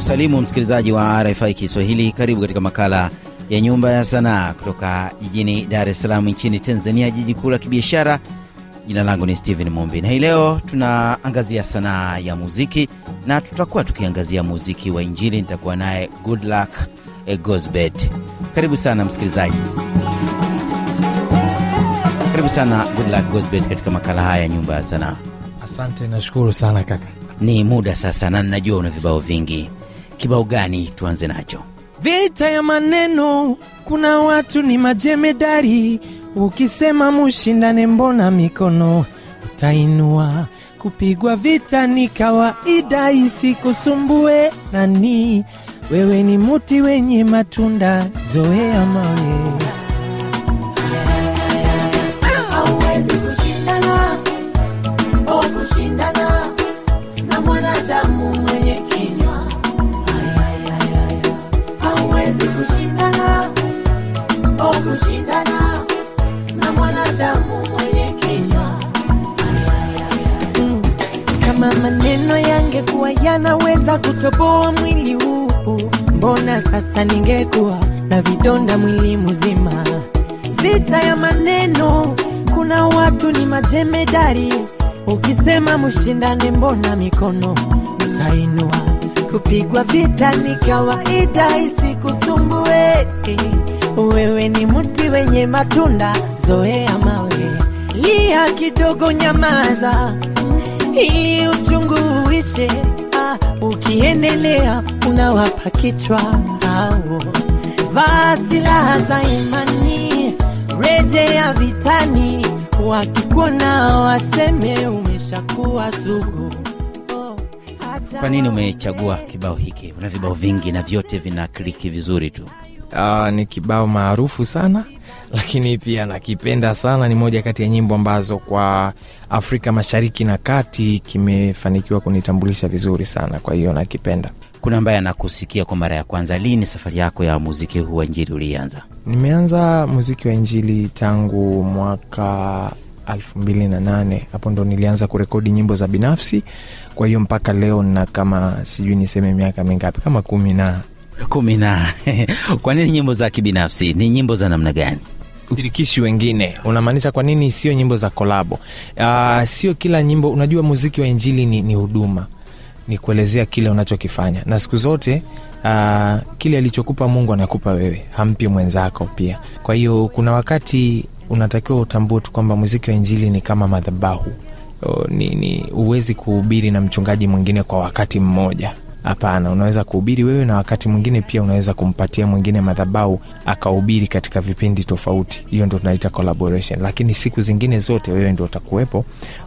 kusalimu msikilizaji wa RFI Kiswahili. Karibu katika makala ya Nyumba ya Sanaa kutoka jijini Dar es Salaam nchini Tanzania, jiji kuu la kibiashara. Jina langu ni Steven Mumbi na hii leo tunaangazia sanaa ya muziki na tutakuwa tukiangazia muziki wa Injili. Nitakuwa naye Goodluck Gozbert. Karibu sana msikilizaji, karibu sana Goodluck Gozbert katika makala haya ya Nyumba ya Sanaa. Asante, nashukuru sana kaka. Ni muda sasa, na ninajua una vibao vingi. Kibao gani tuanze nacho? Vita ya maneno, kuna watu ni majemedari. Ukisema mushindane, mbona mikono utainua? Kupigwa vita ni kawaida, isikusumbue nani. Wewe ni muti wenye matunda, zoea mawe. Yanaweza kutoboa mwili huu, mbona sasa ningekuwa na vidonda mwili mzima? Vita ya maneno, kuna watu ni majemedari. Ukisema mshindane, mbona mikono utainua? Kupigwa vita ni kawaida, isikusumbue. Wewe ni mti wenye matunda, zoea mawe, lia kidogo, nyamaza ili uchungu uishe. Ukiendelea unawapa kichwa hao. Vaa silaha za imani, rejea vitani, wakikuona waseme umeshakuwa sugu. Kwa nini umechagua kibao hiki? Una vibao vingi na vyote vina kliki vizuri tu. Uh, ni kibao maarufu sana lakini pia nakipenda sana. Ni moja kati ya nyimbo ambazo kwa Afrika Mashariki na Kati kimefanikiwa kunitambulisha vizuri sana, kwa hiyo nakipenda. Kuna ambaye anakusikia kwa mara ya kwanza, lini safari yako ya muziki huu wa Injili ulianza? Nimeanza muziki wa Injili tangu mwaka elfu mbili na nane hapo ndo nilianza kurekodi nyimbo za binafsi. Kwa hiyo mpaka leo na kama sijui niseme miaka mingapi, kama kumi na kumi na kwa nini nyimbo za kibinafsi? Ni nyimbo za namna gani? Shirikishi wengine unamaanisha kwa nini sio nyimbo za kolabo? Uh, sio kila nyimbo. Unajua muziki wa injili ni, ni huduma, ni kuelezea kile unachokifanya, na siku zote uh, kile alichokupa Mungu anakupa wewe, hampi mwenzako pia. Kwa hiyo kuna wakati unatakiwa utambue tu kwamba muziki wa injili ni kama madhabahu. Ni, ni uwezi kuhubiri na mchungaji mwingine kwa wakati mmoja Hapana, unaweza kuhubiri wewe na wakati mwingine pia unaweza kumpatia mwingine madhabau akahubiri katika vipindi tofauti. Hiyo ndo tunaita collaboration, lakini siku zingine zote wewe ndo utakuwepo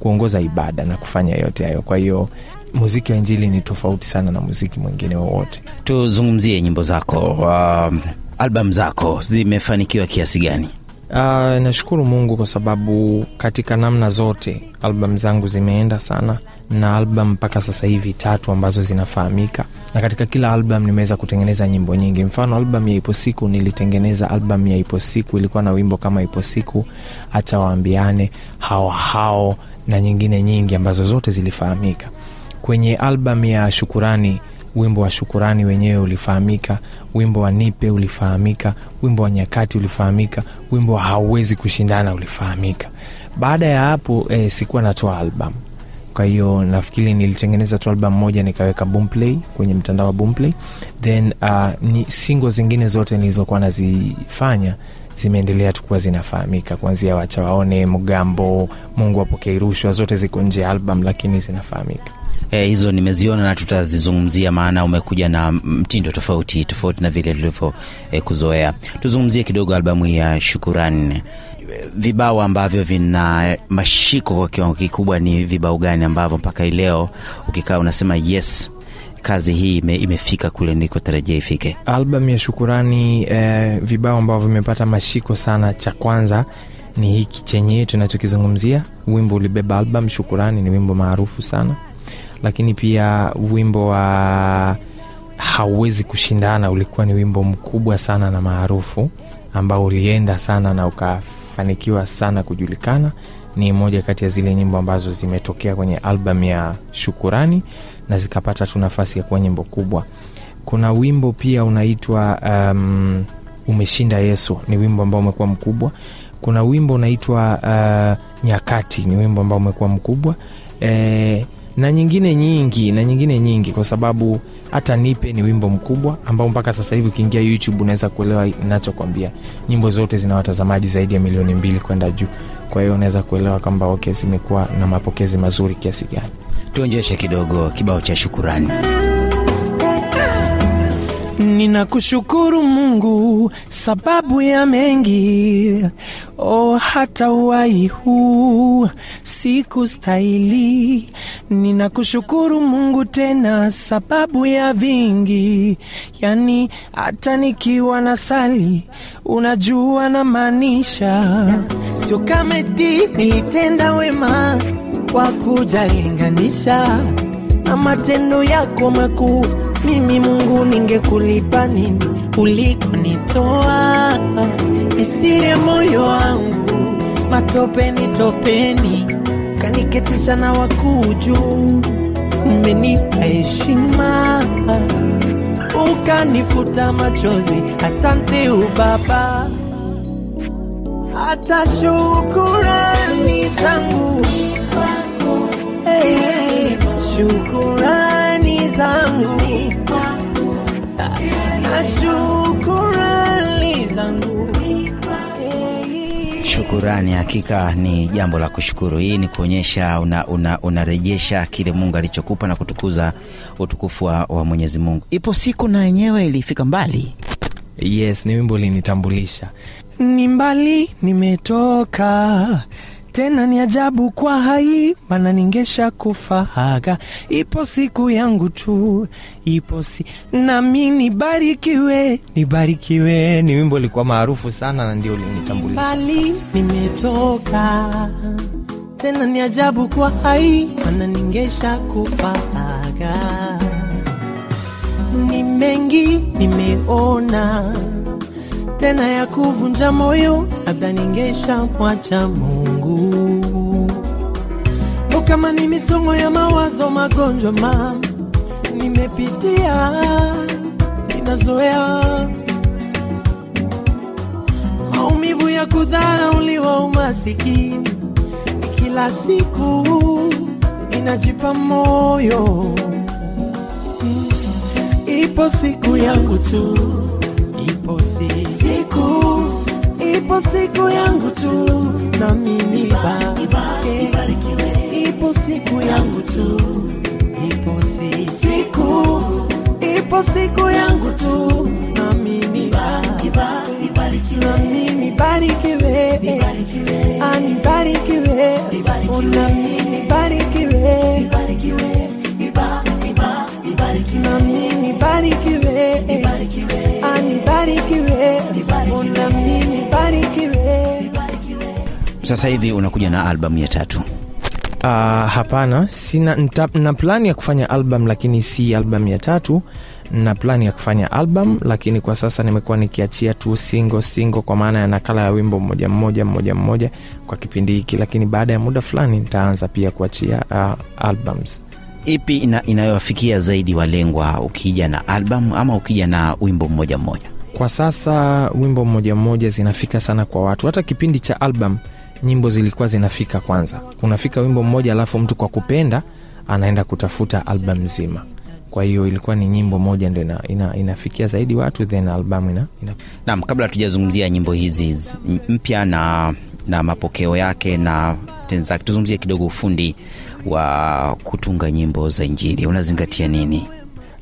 kuongoza ibada na kufanya yote hayo. Kwa hiyo muziki wa injili ni tofauti sana na muziki mwingine wowote. Tuzungumzie nyimbo zako. Um, albamu zako zimefanikiwa kiasi gani? Uh, nashukuru Mungu kwa sababu katika namna zote albamu zangu zimeenda sana na albam mpaka sasa hivi tatu ambazo zinafahamika, na katika kila albam nimeweza kutengeneza nyimbo nyingi. Mfano, albam ya Ipo Siku nilitengeneza albam ya Ipo Siku, ilikuwa na wimbo kama Ipo Siku, Acha Waambiane, Hao na nyingine nyingi ambazo zote zilifahamika. Kwenye albam ya Shukurani wimbo wa Shukurani wenyewe ulifahamika, wimbo wa Nipe ulifahamika, wimbo wa Nyakati ulifahamika, wimbo wa Hauwezi Kushindana ulifahamika. Baada ya hapo eh, sikuwa natoa album kwa hiyo nafikiri nilitengeneza tu album moja nikaweka Boomplay kwenye mtandao wa Boomplay, then uh, ni singo zingine zote nilizokuwa nazifanya zimeendelea tu kuwa zinafahamika, kuanzia wacha waone, Mgambo, Mungu apokee rushwa, zote ziko nje ya album lakini zinafahamika. Eh, hizo nimeziona na tutazizungumzia, maana umekuja na mtindo tofauti tofauti na vile tulivyo eh, kuzoea. Tuzungumzie kidogo albamu ya Shukurani. Vibao ambavyo vina mashiko kwa kiwango kikubwa ni vibao gani ambavyo mpaka hii leo ukikaa unasema yes, kazi hii ime, imefika kule nilikotarajia ifike? Album ya Shukurani eh, vibao ambavyo vimepata mashiko sana, cha kwanza ni hiki chenye tunachokizungumzia. Wimbo ulibeba album Shukurani, ni wimbo maarufu sana lakini pia wimbo wa hauwezi kushindana ulikuwa ni wimbo mkubwa sana na maarufu ambao ulienda sana na ukafanikiwa sana kujulikana. Ni moja kati ya zile nyimbo ambazo zimetokea kwenye album ya Shukurani na zikapata tu nafasi ya kuwa nyimbo kubwa. kuna wimbo pia unaitwa um, umeshinda yesu ni wimbo ambao umekuwa mkubwa kuna wimbo unaitwa uh, nyakati ni wimbo ambao umekuwa mkubwa e, na nyingine nyingi na nyingine nyingi kwa sababu hata nipe ni wimbo mkubwa ambao mpaka sasa hivi ukiingia youtube unaweza kuelewa inachokwambia nyimbo zote zina watazamaji zaidi ya milioni mbili kwenda juu. Kwa hiyo unaweza kuelewa kwamba okay zimekuwa na mapokezi mazuri kiasi gani. Tuonjeshe kidogo kibao cha shukurani Ninakushukuru Mungu sababu ya mengi, oh, hata uhai huu sikustahili. Ninakushukuru Mungu tena sababu ya vingi, yani hata nikiwa na sali, unajua na maanisha, sio kama nilitenda wema kwa kujalinganisha na matendo yako makuu mimi Mungu ningekulipa nini ulikonitoa? Nisire moyo wangu matopeni topeni, kaniketisha na wakuu juu. Umenipa heshima ukanifuta machozi, asante ubaba. Hata shukurani zangu hey, shukurani zangu na shukurani zangu shukurani hakika ni jambo la kushukuru. Hii ni kuonyesha unarejesha una, una kile mungu alichokupa na kutukuza utukufu wa, wa mwenyezi mungu. Ipo siku na yenyewe ilifika mbali. Yes ni wimbo linitambulisha, ni mbali nimetoka tena ni ajabu kwa hai mana ningesha kufahaga ipo siku yangu tu ipo si. Nami nibarikiwe nibarikiwe. Ni wimbo ulikuwa maarufu sana na ndio ulinitambulisha. Nimetoka tena ni ajabu kwa hai mana ningesha kufahaga ni mengi nimeona tena ya kuvunja moyo, labda ningesha mwacha Mungu. O, kama ni misongo ya mawazo, magonjwa mam nimepitia, ninazoea. Maumivu ya kudharauliwa, umasikini kila siku inajipa moyo. Ipo siku yangu tu ipo si- siku ipo siku yangu tu nami nibarike ipo siku yangu tu ipo si. Siku ipo siku sasa hivi unakuja na albamu ya tatu? Uh, hapana. Sina nta, na plani ya kufanya album lakini si album ya tatu. Na plani ya kufanya album lakini kwa sasa nimekuwa nikiachia tu single single kwa maana ya nakala ya wimbo mmoja mmoja mmoja mmoja kwa kipindi hiki. Lakini baada ya muda fulani nitaanza pia kuachia uh, albums. Ipi ina, inayowafikia zaidi walengwa ukija na album ama ukija na wimbo mmoja mmoja? Kwa sasa wimbo mmoja mmoja zinafika sana kwa watu. Hata kipindi cha album nyimbo zilikuwa zinafika kwanza. Unafika wimbo mmoja alafu mtu kwa kupenda anaenda kutafuta albam nzima. Kwa hiyo ilikuwa ni nyimbo moja ndo ina, ina, inafikia zaidi watu then albamu ina, ina naam kabla hatujazungumzia nyimbo hizi mpya na na mapokeo yake na tenzake tuzungumzie kidogo ufundi wa kutunga nyimbo za injili. Unazingatia nini?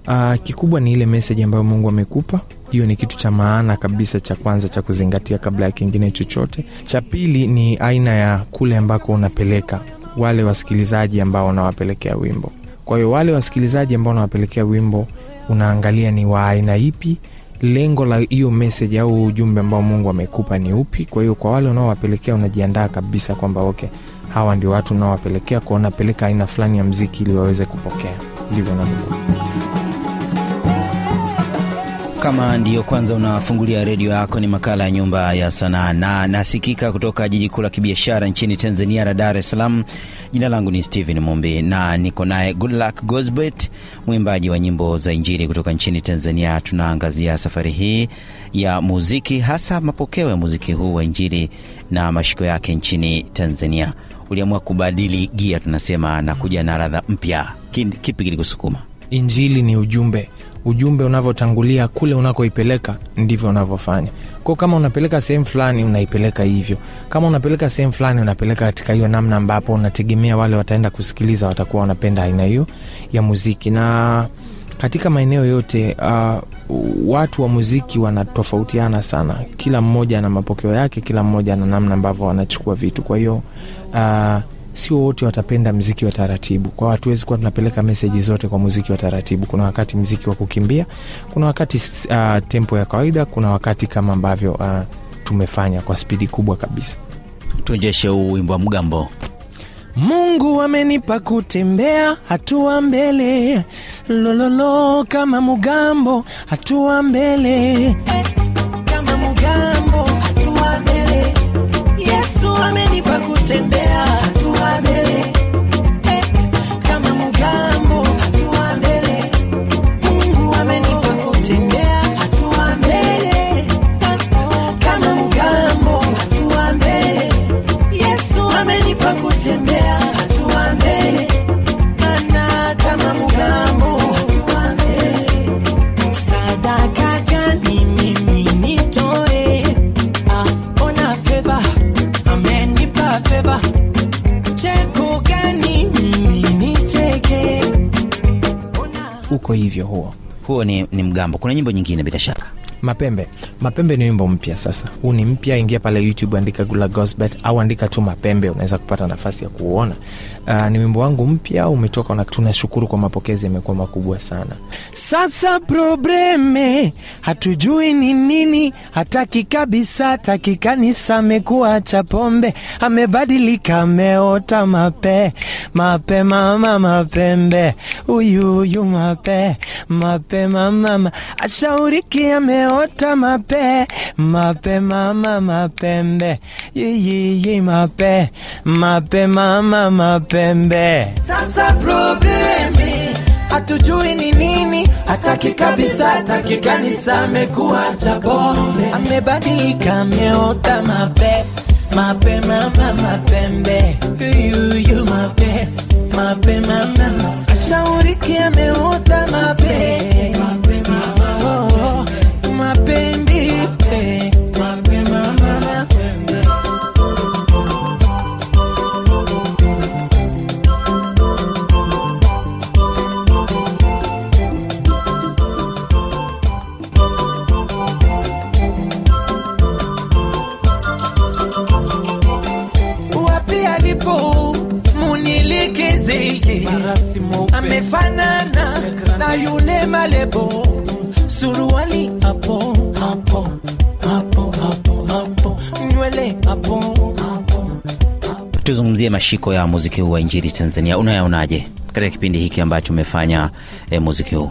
Uh, kikubwa ni ile meseji ambayo mungu amekupa hiyo ni kitu cha maana kabisa cha kwanza cha kuzingatia kabla ya kingine chochote. Cha pili ni aina ya kule ambako unapeleka wale wasikilizaji ambao unawapelekea wimbo. Kwa hiyo wale wasikilizaji ambao unawapelekea wimbo unaangalia ni wa aina ipi lengo la hiyo message au ujumbe ambao mungu amekupa ni upi. Kwa hiyo kwa wale unaowapelekea unajiandaa kabisa kwamba okay hawa ndio watu unaowapelekea kwa unapeleka aina fulani ya mziki ili waweze kupokea. Ndivyo navyo Kama ndiyo kwanza unafungulia redio yako, ni makala ya Nyumba ya Sanaa na nasikika kutoka jiji kuu la kibiashara nchini Tanzania la Dar es Salaam. Jina langu ni Steven Mumbi na niko naye Goodluck Gosbet, mwimbaji wa nyimbo za Injili kutoka nchini Tanzania. Tunaangazia safari hii ya muziki, hasa mapokeo ya muziki huu wa Injili na mashiko yake nchini Tanzania. Uliamua kubadili gia, tunasema, na kuja na radha mpya. Kipi kilikusukuma? Injili ni ujumbe. Ujumbe unavyotangulia kule unakoipeleka ndivyo unavyofanya. Kwa kama unapeleka sehemu fulani, unaipeleka hivyo. Kama unapeleka sehemu fulani, unapeleka katika hiyo namna ambapo unategemea wale wataenda kusikiliza watakuwa wanapenda aina hiyo ya muziki. Na katika maeneo yote uh, watu wa muziki wanatofautiana sana. Kila mmoja ana mapokeo yake, kila mmoja ana namna ambavyo wanachukua vitu. Kwa hiyo uh, sio wote watapenda mziki wa taratibu. Kwa hatuwezi kuwa tunapeleka meseji zote kwa muziki wa taratibu. Kuna wakati mziki wa kukimbia, kuna wakati uh, tempo ya kawaida, kuna wakati kama ambavyo uh, tumefanya kwa spidi kubwa kabisa. Tuonjeshe huu wimbo wa mgambo. Mungu amenipa kutembea hatua mbele, lololo kama mugambo, hatua mbele kama mugambo, hatua mbele. Yesu amenipa kutembea Hivyo huo Huo ni, ni mgambo. Kuna nyimbo nyingine bila shaka. Mapembe. Mapembe ni wimbo mpya sasa. Huu ni mpya, ingia pale YouTube andika Gula Gosbet au andika tu Mapembe, unaweza kupata nafasi ya kuuona. Uh, ni wimbo wangu mpya umetoka, na tunashukuru kwa mapokezi, yamekuwa makubwa sana. Sasa probleme hatujui ni nini, hataki kabisa, hataki kanisa, pombe, amebadilika, ameota mape mape, mama mapembe, uyuyu mape mape, mama ashauriki, ameota mape mape, mama mapembe, yiyiyi mape mape, mama mapembe. sasa problemi hatujui ni nini, hataki kabisa, hataki kanisa, amekuwa cha pombe. amebadilika ameota mape mape mama mapembe yuyu mape mape mama ashauriki ameota mape mape amefanana na yule malebo. Suruali hapo hapo hapo hapo hapo. Nywele hapo hapo Tuzungumzie mashiko ya muziki huu wa Injili Tanzania, unayaonaje katika kipindi hiki ambacho umefanya eh, muziki huu?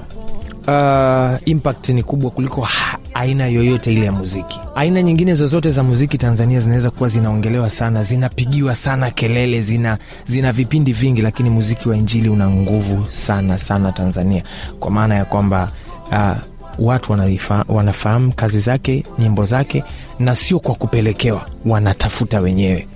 uh, impact ni kubwa kuliko ha- aina yoyote ile ya muziki. Aina nyingine zozote za muziki Tanzania zinaweza kuwa zinaongelewa sana, zinapigiwa sana kelele, zina, zina vipindi vingi, lakini muziki wa injili una nguvu sana sana Tanzania, kwa maana ya kwamba uh, watu wanaifa, wanafahamu kazi zake, nyimbo zake, na sio kwa kupelekewa, wanatafuta wenyewe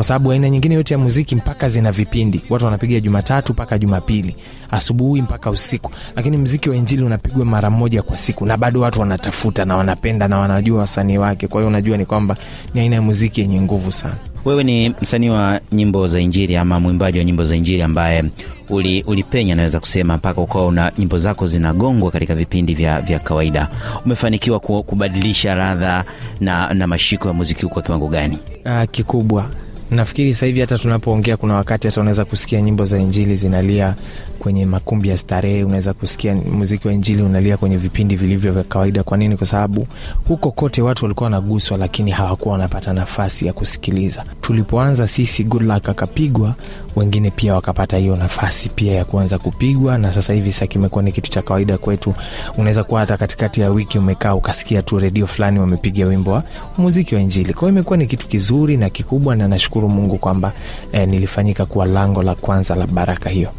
kwa sababu aina nyingine yote ya muziki mpaka zina vipindi, watu wanapiga Jumatatu mpaka Jumapili, asubuhi mpaka usiku, lakini mziki wa injili unapigwa mara moja kwa siku, na bado watu wanatafuta na wanapenda na wanajua wasanii wake. Kwa hiyo unajua ni kwamba ni aina ya muziki yenye nguvu sana. Wewe ni msanii wa nyimbo za Injili ama mwimbaji wa nyimbo za Injili ambaye uli, ulipenya naweza kusema mpaka ukawa una nyimbo zako zinagongwa katika vipindi vya, vya kawaida. Umefanikiwa kubadilisha radha na, na mashiko ya muziki huu kwa kiwango gani? Uh, kikubwa nafikiri sasa hivi hata tunapoongea kuna wakati hata unaweza kusikia nyimbo za injili zinalia kwenye makumbi ya starehe unaweza kusikia muziki wa injili unalia kwenye vipindi vilivyo vya kawaida. Kwa nini? Kwa sababu huko kote watu walikuwa wanaguswa lakini hawakuwa wanapata nafasi ya kusikiliza. Tulipoanza sisi good luck akapigwa wengine pia wakapata hiyo nafasi pia ya kuanza kupigwa na sasa hivi sa kimekuwa ni kitu cha kawaida kwetu. Unaweza kuwa hata katikati ya wiki umekaa ukasikia tu redio fulani wamepiga wimbo wa muziki wa injili. Kwa imekuwa ni kitu kizuri na kikubwa na nashukuru mungu kwamba eh, nilifanyika kuwa lango la kwanza la baraka hiyo.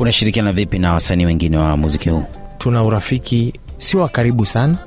Unashirikiana vipi na wasanii wengine wa muziki huu? Tuna urafiki sio wa karibu sana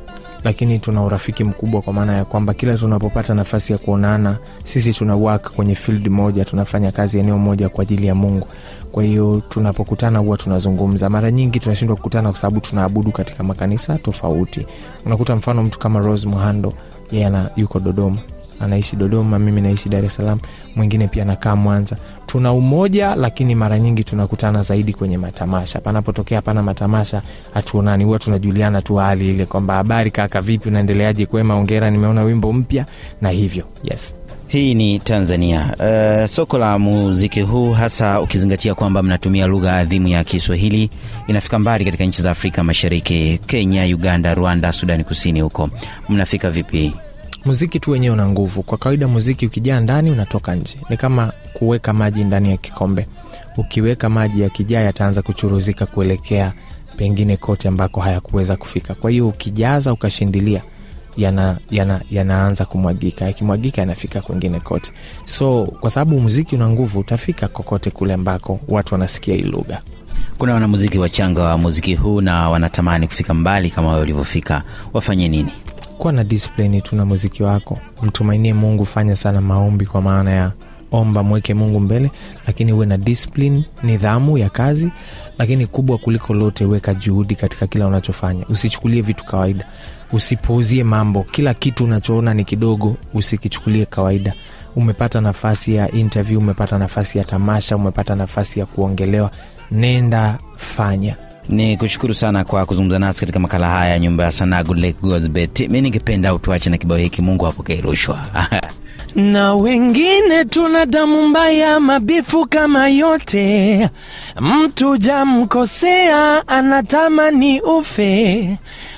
lakini tuna urafiki mkubwa kwa maana ya kwamba kila tunapopata nafasi ya kuonana sisi tuna work kwenye field moja tunafanya kazi eneo moja kwa ajili ya mungu. Kwa hiyo tunapokutana huwa tunazungumza. Mara nyingi tunashindwa kukutana kwa sababu tunaabudu katika makanisa tofauti. Unakuta mfano mtu kama rose muhando yeye yuko dodoma anaishi dodoma mimi naishi dar es salaam mwingine pia anakaa mwanza. Tuna umoja lakini mara nyingi tunakutana zaidi kwenye matamasha. Panapotokea pana matamasha hatuonani. Huwa tunajuliana tu hali ile kwamba habari kaka vipi unaendeleaje? Kwema ongera nimeona wimbo mpya. Na hivyo yes. Hii ni tanzania. Uh, soko la muziki huu hasa ukizingatia kwamba mnatumia lugha adhimu ya kiswahili inafika mbali katika nchi za afrika mashariki kenya uganda rwanda sudani kusini huko. Mnafika vipi muziki tu wenyewe una nguvu. Kwa kawaida muziki ukijaa ndani unatoka nje. Ni kama kuweka maji ndani ya kikombe. Ukiweka maji yakijaa yataanza kuchuruzika kuelekea pengine kote ambako hayakuweza kufika. Kwa hiyo ukijaza ukashindilia yana, yana, yanaanza kumwagika. Yakimwagika yanafika kwengine kote. So kwa sababu muziki una nguvu utafika kokote kule ambako watu wanasikia hii lugha. Kuna wanamuziki wachanga wa muziki huu na wanatamani kufika mbali kama wewe ulivyofika. Wafanye nini kuwa na disiplini tu na muziki wako. Mtumainie mungu fanya sana maombi kwa maana ya omba mweke mungu mbele. Lakini uwe na disiplini, nidhamu ya kazi lakini kubwa kuliko lote weka juhudi katika kila unachofanya. Usichukulie vitu kawaida. Usipuuzie mambo. Kila kitu unachoona ni kidogo usikichukulie kawaida. Umepata nafasi ya interview umepata nafasi ya tamasha umepata nafasi ya kuongelewa. Nenda fanya ni kushukuru sana kwa kuzungumza nasi katika makala haya ya nyumba ya sanaa mi ningependa utuache na kibao hiki mungu apokee rushwa na wengine tuna damu mbaya, mabifu kama yote. Mtu jamkosea, anatamani ufe.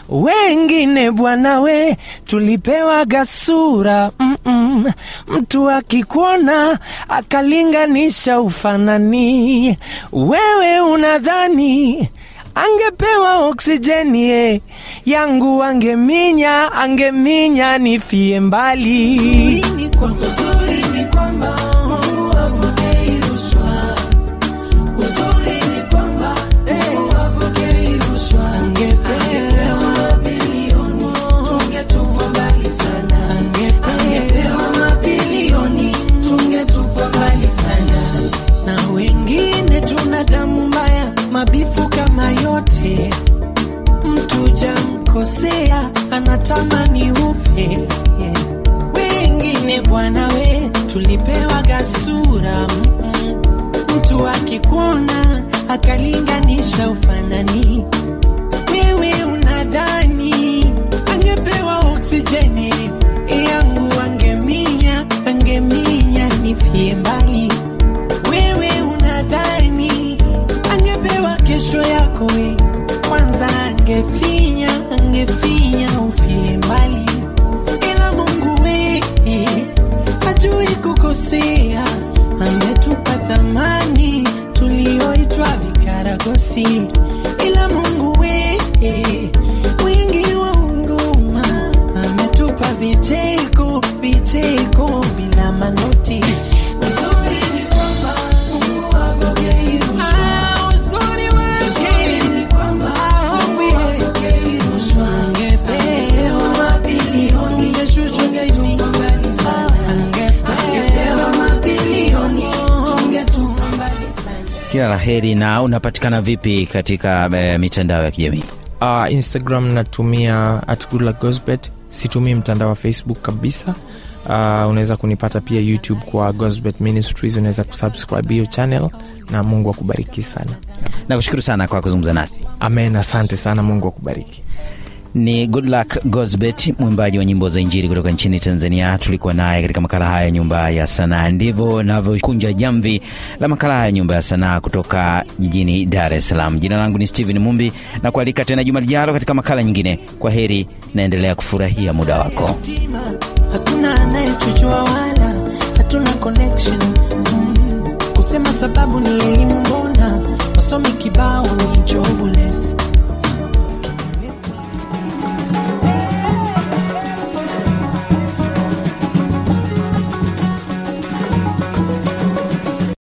Wengine bwana we, tulipewa gasura Mm-mm. Mtu akikuona akalinganisha ufanani, wewe unadhani angepewa oksijeni eh, yangu angeminya, angeminya nifie mbali. Zuri ni kwamba Mungu la heri na unapatikana vipi katika e, mitandao ya kijamii? Uh, instagram natumia at goodluck gosbet situmii mtandao wa facebook kabisa. Uh, unaweza kunipata pia youtube kwa gosbet ministries. Unaweza kusubscribe hiyo channel na mungu akubariki sana. Nakushukuru sana kwa kuzungumza nasi. Amen asante sana. Mungu akubariki ni Goodluck Gosbet, mwimbaji wa nyimbo za Injili kutoka nchini Tanzania. Tulikuwa naye katika makala haya ya Nyumba ya Sanaa. Ndivyo navyokunja jamvi la makala haya ya Nyumba ya Sanaa kutoka jijini Dar es Salaam. Jina langu ni Steven Mumbi na kualika tena juma lijalo katika makala nyingine. Kwa heri, naendelea kufurahia muda wako. hakuna anayetujua wala hatuna connection mm. kusema sababu ni elimu mbona wasomi kibao ni jobless